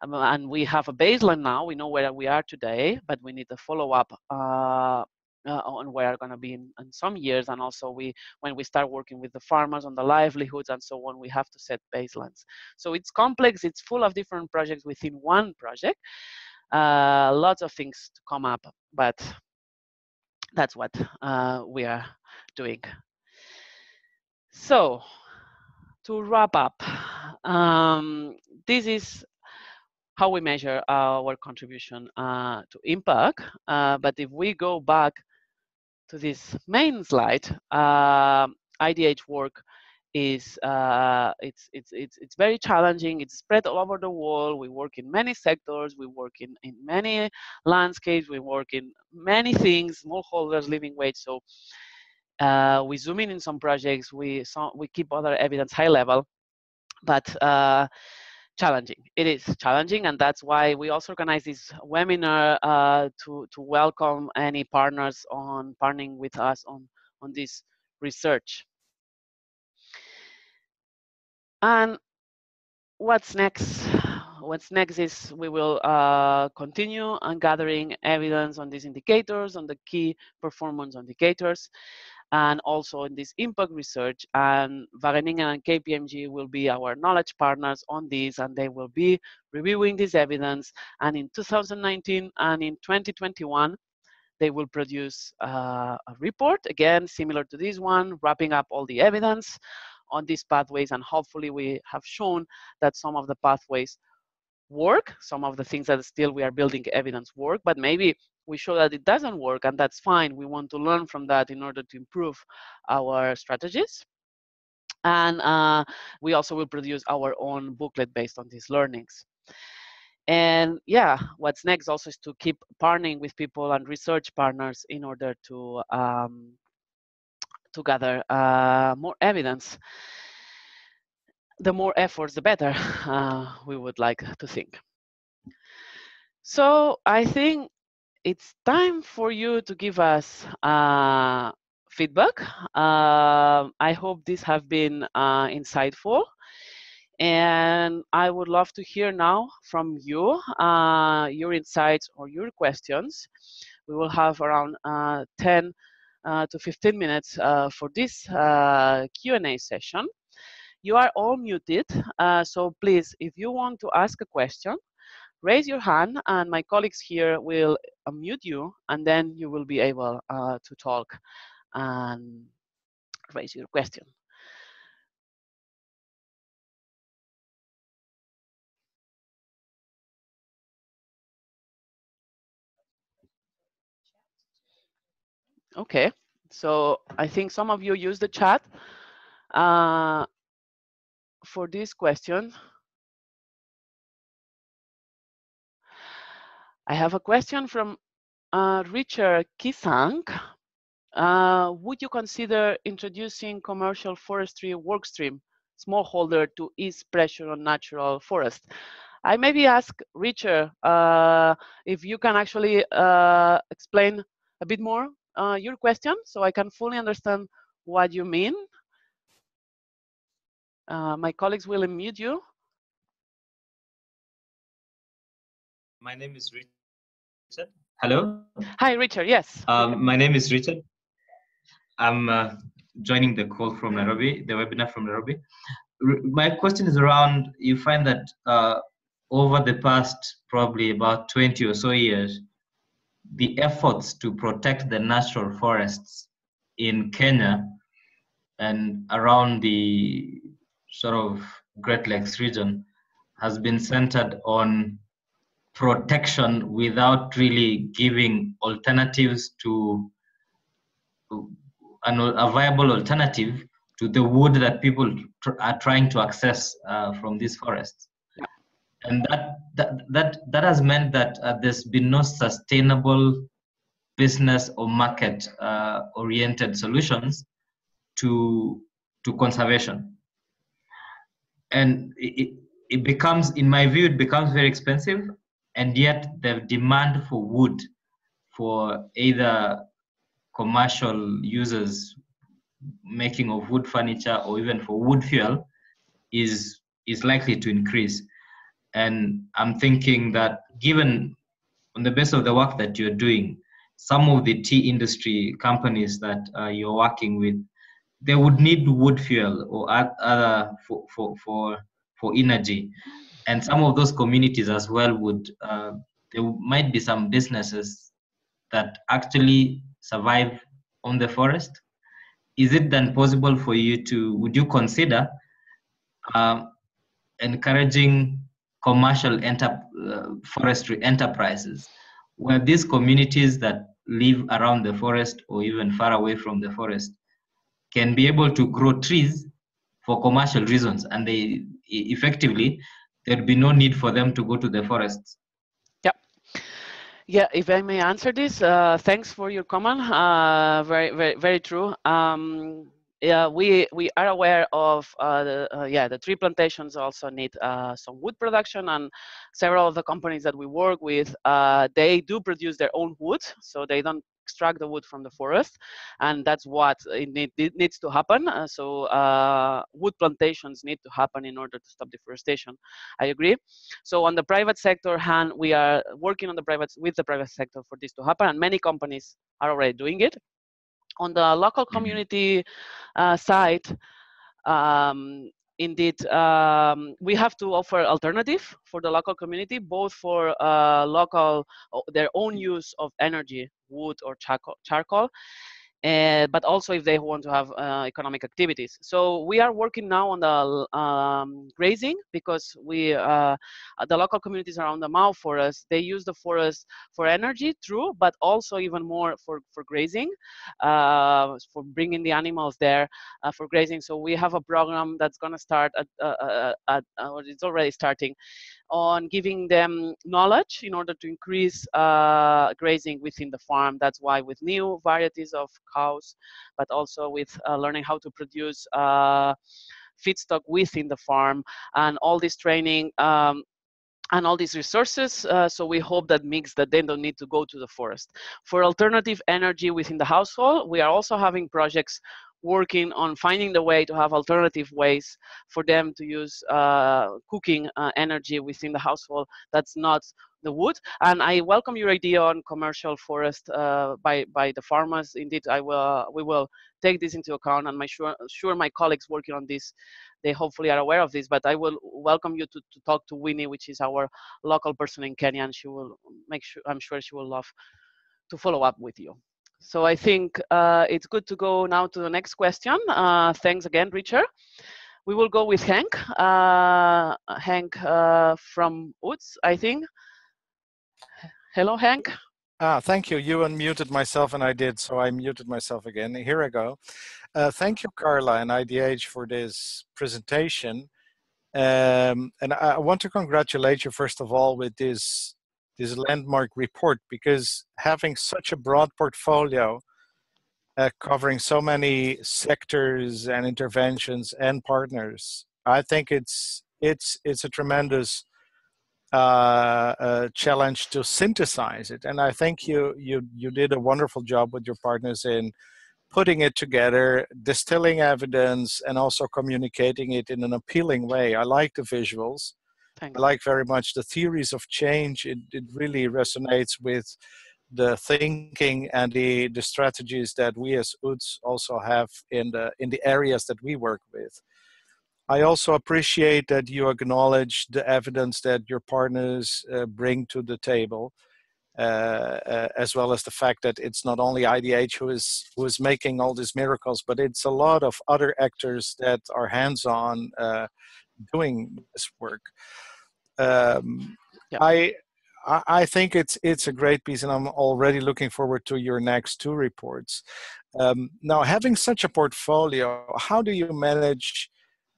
Um, and we have a baseline now, we know where we are today, but we need a follow up uh, uh, on where are going to be in, in, some years and also we when we start working with the farmers on the livelihoods and so on we have to set baselines so it's complex it's full of different projects within one project uh, lots of things to come up but that's what uh, we are doing so to wrap up um, this is how we measure our contribution uh, to impact. Uh, but if we go back to this main slide, uh, um, IDH work is uh, it's it's it's it's very challenging. It's spread all over the world. We work in many sectors. We work in in many landscapes. We work in many things. Smallholders, living wage. So uh, we zoom in in some projects. We we keep other evidence high level, but uh, challenging. It is challenging, and that's why we also organize this webinar uh, to to welcome any partners on partnering with us on on this research. And what's next? What's next is we will uh, continue on gathering evidence on these indicators, on the key performance indicators, and also in this impact research. And Wageningen and KPMG will be our knowledge partners on this, and they will be reviewing this evidence. And in 2019 and in 2021, they will produce uh, a report, again, similar to this one, wrapping up all the evidence on these pathways. And hopefully we have shown that some of the pathways work, some of the things that still we are building evidence work, but maybe we show that it doesn't work and that's fine. We want to learn from that in order to improve our strategies. And uh, we also will produce our own booklet based on these learnings. And yeah, what's next also is to keep partnering with people and research partners in order to um, to gather uh, more evidence. The more efforts, the better, uh, we would like to think. So I think it's time for you to give us uh, feedback. Uh, I hope this have been uh, insightful. And I would love to hear now from you, uh, your insights or your questions. We will have around uh, 10 uh, to 15 minutes for this Q&A session. You are all muted, so please, if you want to ask a question, raise your hand and my colleagues here will unmute you and then you will be able to talk and raise your question. Okay, so I think some of you use the chat uh, for this question. I have a question from uh, Richard Kisang. Uh, would you consider introducing commercial forestry workstream smallholder to ease pressure on natural forest? I maybe ask Richard uh, if you can actually uh, explain a bit more uh, your question so I can fully understand what you mean. Uh, my colleagues will unmute you. My name is Richard. Hello. Hi, Richard. Yes. Um, my name is Richard. I'm uh, joining the call from Nairobi, the webinar from Nairobi. R my question is around, you find that uh, over the past probably about 20 or so years, the efforts to protect the natural forests in Kenya and around the sort of Great Lakes region has been centered on protection without really giving alternatives to an, a viable alternative to the wood that people tr are trying to access uh, from these forests. And that that that, that has meant that uh, there's been no sustainable business or market uh, oriented solutions to to conservation. And it, it becomes in my view it becomes very expensive and yet the demand for wood for either commercial users making of wood furniture or even for wood fuel is is likely to increase and I'm thinking that given on the basis of the work that you're doing, some of the tea industry companies that uh, you're working with, they would need wood fuel or other for, for, for, for energy. And some of those communities as well would, uh, there might be some businesses that actually survive on the forest. Is it then possible for you to, would you consider uh, encouraging commercial enter, uh, forestry enterprises, where these communities that live around the forest or even far away from the forest can be able to grow trees for commercial reasons, and they effectively there'd be no need for them to go to the forests. Yeah. Yeah, if I may answer this, uh, thanks for your comment. Uh, very, very, very true. Um, yeah, we we are aware of uh, the uh, yeah the tree plantations also need uh, some wood production and several of the companies that we work with uh, they do produce their own wood so they don't extract the wood from the forest, and that's what it, need, it needs to happen. Uh, so uh, wood plantations need to happen in order to stop deforestation. I agree. So on the private sector hand, we are working on the private with the private sector for this to happen, and many companies are already doing it. On the local Mm-hmm. community uh, side, um, indeed um, we have to offer alternative for the local community both for uh, local their own use of energy wood or charcoal, charcoal uh, but also if they want to have uh, economic activities. So we are working now on the um, grazing because we uh, the local communities around the Mau forest they use the forest for energy, true, but also even more for for grazing, uh, for bringing the animals there uh, for grazing. So we have a program that's going to start at, uh, at or it's already starting on giving them knowledge in order to increase uh, grazing within the farm. That's why with new varieties of cows, but also with uh, learning how to produce uh, feedstock within the farm and all this training um, and all these resources. Uh, so we hope that makes that they don't need to go to the forest. For alternative energy within the household, we are also having projects working on finding the way to have alternative ways for them to use uh, cooking uh, energy within the household that's not the wood. And I welcome your idea on commercial forest uh, by by the farmers. Indeed, I will we will take this into account, and my sure sure my colleagues working on this, they hopefully are aware of this. But I will welcome you to, to talk to Winnie, which is our local person in Kenya, and she will make sure I'm sure she will love to follow up with you. So I think uh, it's good to go now to the next question. Uh, thanks again, Richard. We will go with Hank. Uh, Hank uh, from UTZ, I think. Hello, Hank. Ah, thank you. You unmuted myself and I did, so I muted myself again. Here I go. Uh, thank you, Carla and IDH for this presentation. Um, and I want to congratulate you, first of all, with this, this landmark report, because having such a broad portfolio uh, covering so many sectors and interventions and partners, I think it's, it's, it's a tremendous uh, uh, challenge to synthesize it. And I think you you you did a wonderful job with your partners in putting it together, distilling evidence, and also communicating it in an appealing way. I like the visuals. Thanks. I like very much the theories of change. It it really resonates with the thinking and the the strategies that we as UTZ also have in the in the areas that we work with. I also appreciate that you acknowledge the evidence that your partners uh, bring to the table, uh, uh, as well as the fact that it's not only IDH who is who is making all these miracles, but it's a lot of other actors that are hands-on uh, doing this work. Um, Yeah. I I I think it's it's a great piece, and I'm already looking forward to your next two reports. Um, now, having such a portfolio, how do you manage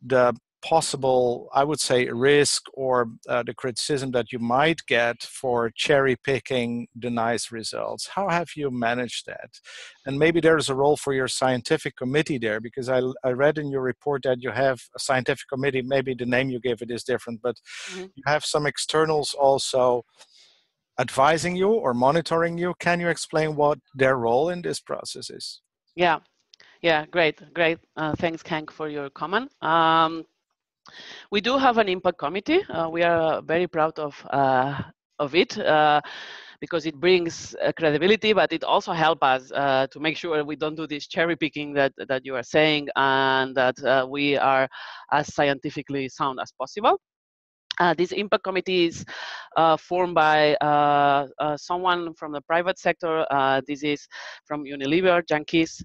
the possible, I would say, risk or uh, the criticism that you might get for cherry picking the nice results. How have you managed that? And maybe there's a role for your scientific committee there, because I, I read in your report that you have a scientific committee. Maybe the name you give it is different, but Mhm. you have some externals also advising you or monitoring you. Can you explain what their role in this process is? Yeah, yeah, great, great. Uh, thanks, Hank, for your comment. Um, we do have an impact committee. Uh, we are very proud of uh, of it uh, because it brings uh, credibility, but it also helps us uh, to make sure we don't do this cherry picking that that you are saying, and that uh, we are as scientifically sound as possible. Uh, this impact committee is uh, formed by uh, uh, someone from the private sector. Uh, this is from Unilever, Jan Kees.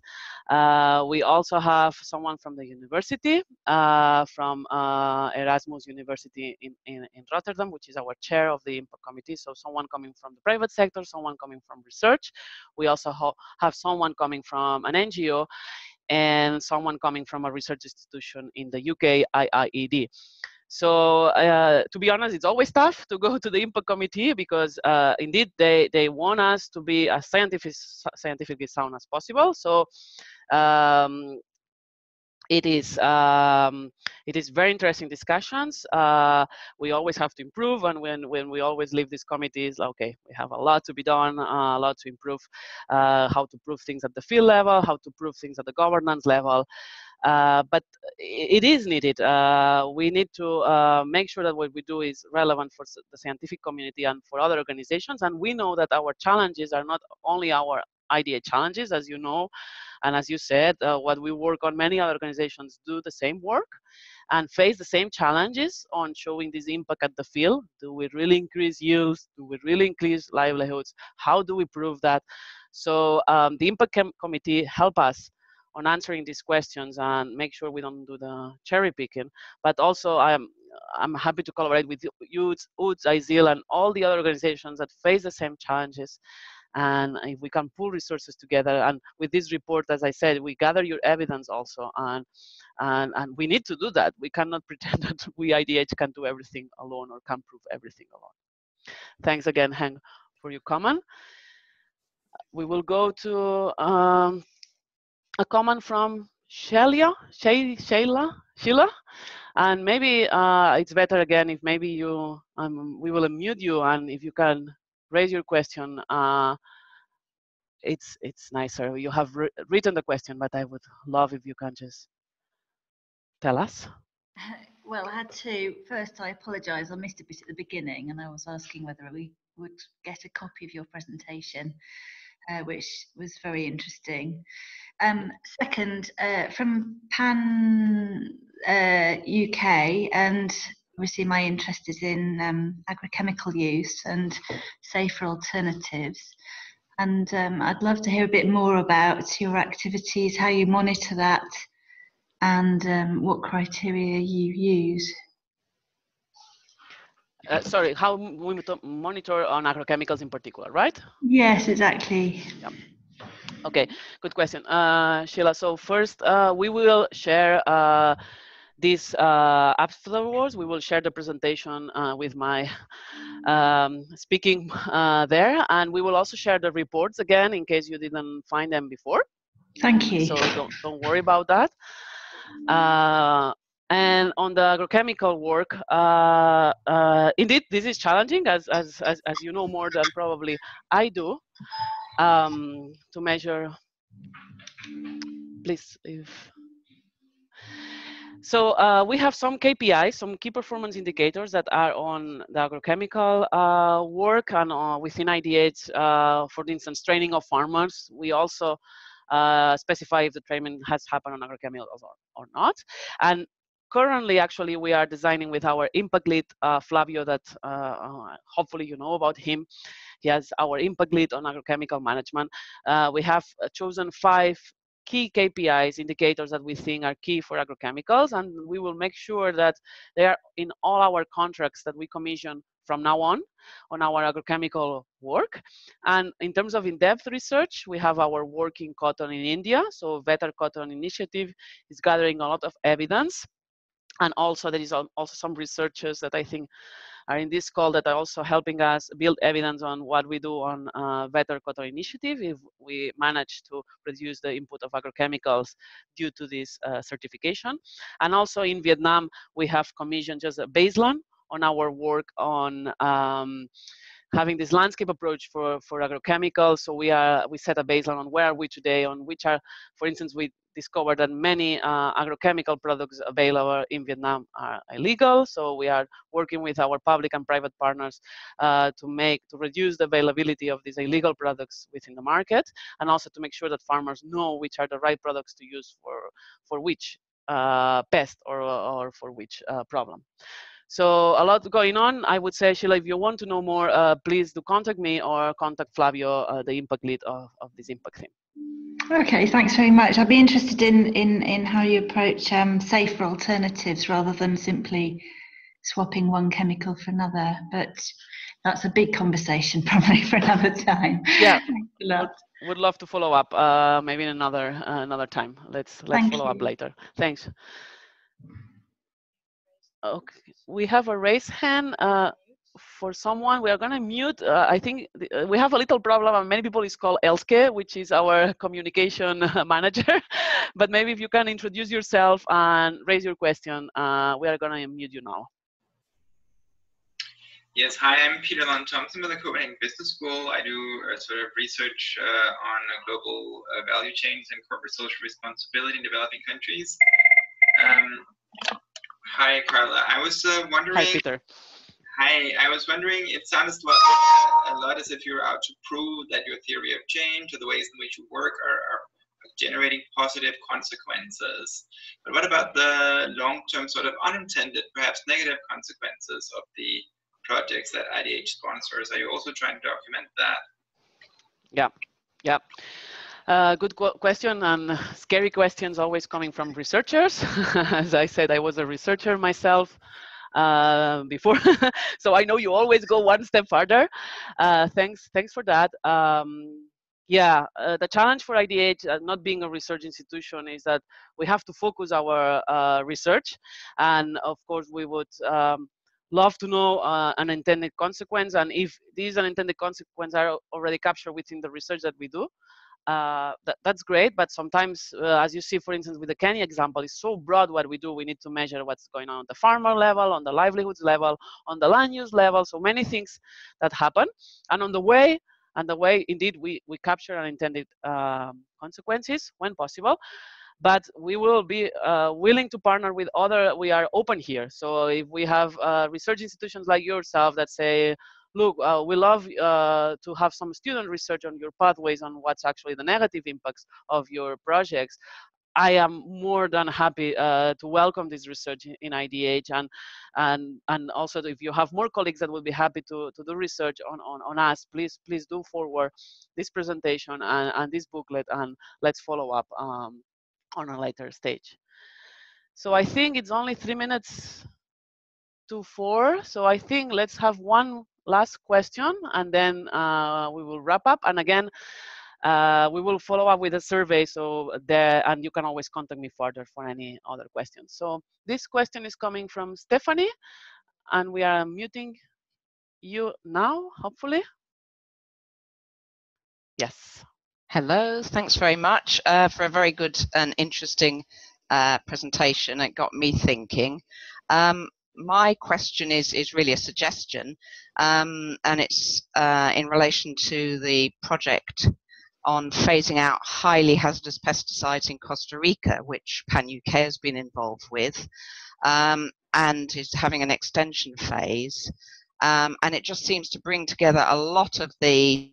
Uh, we also have someone from the university, from Erasmus University in, in, in Rotterdam, which is our chair of the impact committee. So someone coming from the private sector, someone coming from research. We also ha have someone coming from an NGO and someone coming from a research institution in the UK, IIED. So uh, to be honest, it's always tough to go to the impact committee because uh, indeed they, they want us to be as scientific, scientifically sound as possible. So um, it is um, it is very interesting discussions. Uh, we always have to improve, and when when we always leave these committees, okay, we have a lot to be done, uh, a lot to improve, uh, how to prove things at the field level, how to prove things at the governance level. Uh, but it is needed. Uh, we need to uh, make sure that what we do is relevant for the scientific community and for other organizations. And we know that our challenges are not only our IDH challenges, as you know, and as you said, uh, what we work on, many other organizations do the same work and face the same challenges on showing this impact at the field. Do we really increase yields? Do we really increase livelihoods? How do we prove that? So um, the impact committee help us on answering these questions and make sure we don't do the cherry picking. But also, I'm I'm happy to collaborate with you, UTZ, ISEAL, and all the other organizations that face the same challenges and if we can pull resources together and with this report as i said we gather your evidence also and and and we need to do that. We cannot pretend that we IDH can do everything alone or can prove everything alone. Thanks again Henk for your comment. We will go to um, a comment from Shelia, Sheila, Sheila, and maybe uh, it's better again if maybe you, um, we will unmute you and if you can raise your question. Uh, it's it's nicer. You have written the question, but I would love if you can just tell us. Well, I had to first. I apologise. I missed a bit at the beginning, and I was asking whether we would get a copy of your presentation, uh, which was very interesting. Um, second, uh, from Pan uh, UK, and obviously my interest is in um, agrochemical use and safer alternatives. And um, I'd love to hear a bit more about your activities, how you monitor that, and um, what criteria you use. Uh, sorry, how we monitor on agrochemicals in particular, right? Yes, exactly. Yeah. Okay, good question, uh, Sheila. So first, uh, we will share uh, this uh, afterwards. We will share the presentation uh, with my um, speaking uh, there, and we will also share the reports again in case you didn't find them before. Thank you. So don't, don't worry about that. Uh, and on the agrochemical work, uh, uh, indeed, this is challenging, as, as, as, as, you know more than probably I do, um, to measure. Please, if so uh, we have some KPIs, some key performance indicators that are on the agrochemical uh, work and uh, within IDH, uh, for instance, training of farmers. We also uh, specify if the training has happened on agrochemicals or, or not. And currently, actually, we are designing with our impact lead, uh, Flavio, that hopefully you know about him. He has our impact lead on agrochemical management. we have chosen five key KPIs, indicators that we think are key for agrochemicals, and we will make sure that they are in all our contracts that we commission from now on on our agrochemical work. And in terms of in-depth research, we have our work in cotton in India. So Better Cotton Initiative is gathering a lot of evidence. And also there is also some researchers that I think are in this call that are also helping us build evidence on what we do on uh, Better Cotton Initiative if we manage to reduce the input of agrochemicals due to this uh, certification. And also in Vietnam, we have commissioned just a baseline on our work on um, having this landscape approach for, for agrochemicals. So we are we set a baseline on where are we today, on which are, for instance, we discovered that many uh, agrochemical products available in Vietnam are illegal. So we are working with our public and private partners uh, to make to reduce the availability of these illegal products within the market, and also to make sure that farmers know which are the right products to use for for which uh, pest or or for which uh, problem. So a lot going on. I would say, Sheila, if you want to know more, uh, please do contact me or contact Flavio, uh, the impact lead of, of this impact team. Okay, thanks very much. I'd be interested in in in how you approach um, safer alternatives rather than simply swapping one chemical for another. But that's a big conversation, probably for another time. Yeah, would, would love to follow up. Uh, maybe in another uh, another time. Let's let's Thank follow you. up later. Thanks. Okay, we have a raised hand uh, for someone. We are going to mute. Uh, I think uh, we have a little problem, and many people is called Elske, which is our communication manager. but maybe if you can introduce yourself and raise your question, uh, we are going to mute you now. Yes, hi, I'm Peter Lund-Thomsen with the Copenhagen Business School. I do a sort of research uh, on global uh, value chains and corporate social responsibility in developing countries. Um, hi, Carla. I was uh, wondering. Hi, Peter. Hi, I was wondering. It sounds a lot as if you're out to prove that your theory of change or the ways in which you work are, are generating positive consequences. But what about the long-term sort of unintended, perhaps negative consequences of the projects that IDH sponsors? Are you also trying to document that? Yeah, yeah. Uh, good qu question and scary questions always coming from researchers. As I said, I was a researcher myself uh, before, so I know you always go one step further. Uh, thanks, thanks for that. Um, yeah, uh, the challenge for IDH, uh, not being a research institution, is that we have to focus our uh, research, and of course we would um, love to know uh, unintended consequence and if these unintended consequences are already captured within the research that we do uh, that, that's great but sometimes uh, as you see for instance with the Kenya example it's so broad what we do. We need to measure what's going on on the farmer level on the livelihoods level on the land use level so many things that happen. And on the way and the way indeed we, we capture unintended um, consequences when possible but we will be uh, willing to partner with other we are open here. So if we have uh, research institutions like yourself that say look uh, we love uh, to have some student research on your pathways on what's actually the negative impacts of your projects I am more than happy uh, to welcome this research in IDH and and and also if you have more colleagues that will be happy to, to do research on, on, on us, please please do forward this presentation and, and this booklet and let's follow up um, on a later stage. So I think it's only three minutes to four. So I think let's have one last question and then uh, we will wrap up. And again, uh, we will follow up with a survey. So there, and you can always contact me further for any other questions. So this question is coming from Stephanie and we are muting you now, hopefully. Yes. Hello, thanks very much uh, for a very good and interesting uh, presentation. It got me thinking. Um, my question is is really a suggestion, um, and it's uh, in relation to the project on phasing out highly hazardous pesticides in Costa Rica, which Pan UK has been involved with, um, and is having an extension phase. Um, and it just seems to bring together a lot of the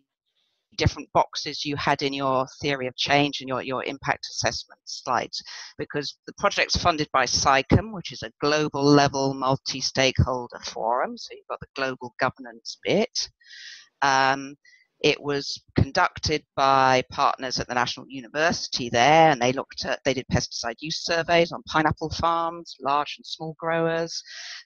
different boxes you had in your theory of change and your, your impact assessment slides because the project's funded by SAICM, which is a global level multi-stakeholder forum. So you've got the global governance bit. Um, it was conducted by partners at the National University there, and they looked at, they did pesticide use surveys on pineapple farms, large and small growers.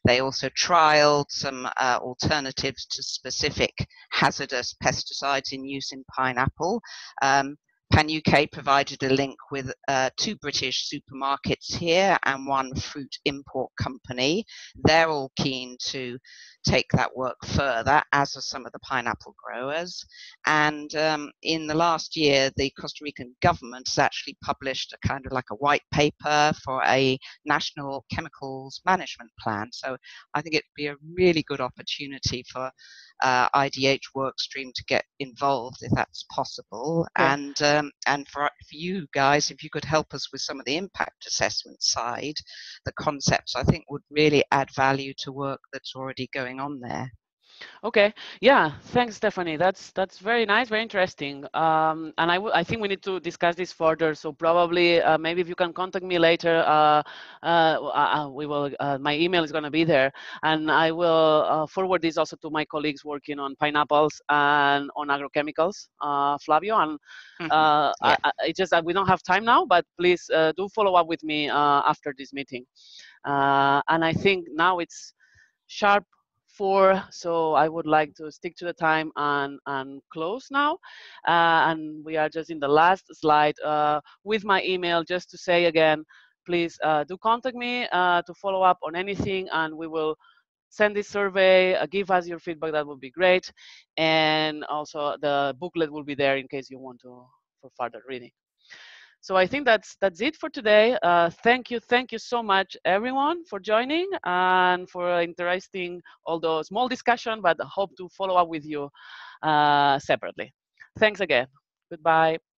They also trialed some uh, alternatives to specific hazardous pesticides in use in pineapple. Um, Pan UK provided a link with uh, two British supermarkets here and one fruit import company. They're all keen to take that work further, as are some of the pineapple growers. And um, in the last year, the Costa Rican government has actually published a kind of like a white paper for a national chemicals management plan. So I think it'd be a really good opportunity for uh, IDH workstream to get involved if that's possible. Yeah. And um, and for, for you guys, if you could help us with some of the impact assessment side, the concepts I think would really add value to work that's already going on there. Okay. Yeah. Thanks, Stephanie. That's that's very nice, very interesting. Um, and I, I think we need to discuss this further. So probably uh, maybe if you can contact me later, uh, uh, uh we will. Uh, my email is going to be there, and I will uh, forward this also to my colleagues working on pineapples and on agrochemicals, Flavio. And mm -hmm. yeah. I, I, it's just that we don't have time now, but please do follow up with me after this meeting. and I think now it's sharp four, so I would like to stick to the time and, and close now. Uh, and we are just in the last slide uh, with my email just to say again, please uh, do contact me uh, to follow up on anything and we will send this survey, uh, give us your feedback, that would be great. And also the booklet will be there in case you want to for further reading. So I think that's that's it for today. Uh, thank you, thank you so much, everyone, for joining and for interesting, although small discussion, but hope to follow up with you uh, separately. Thanks again. Goodbye.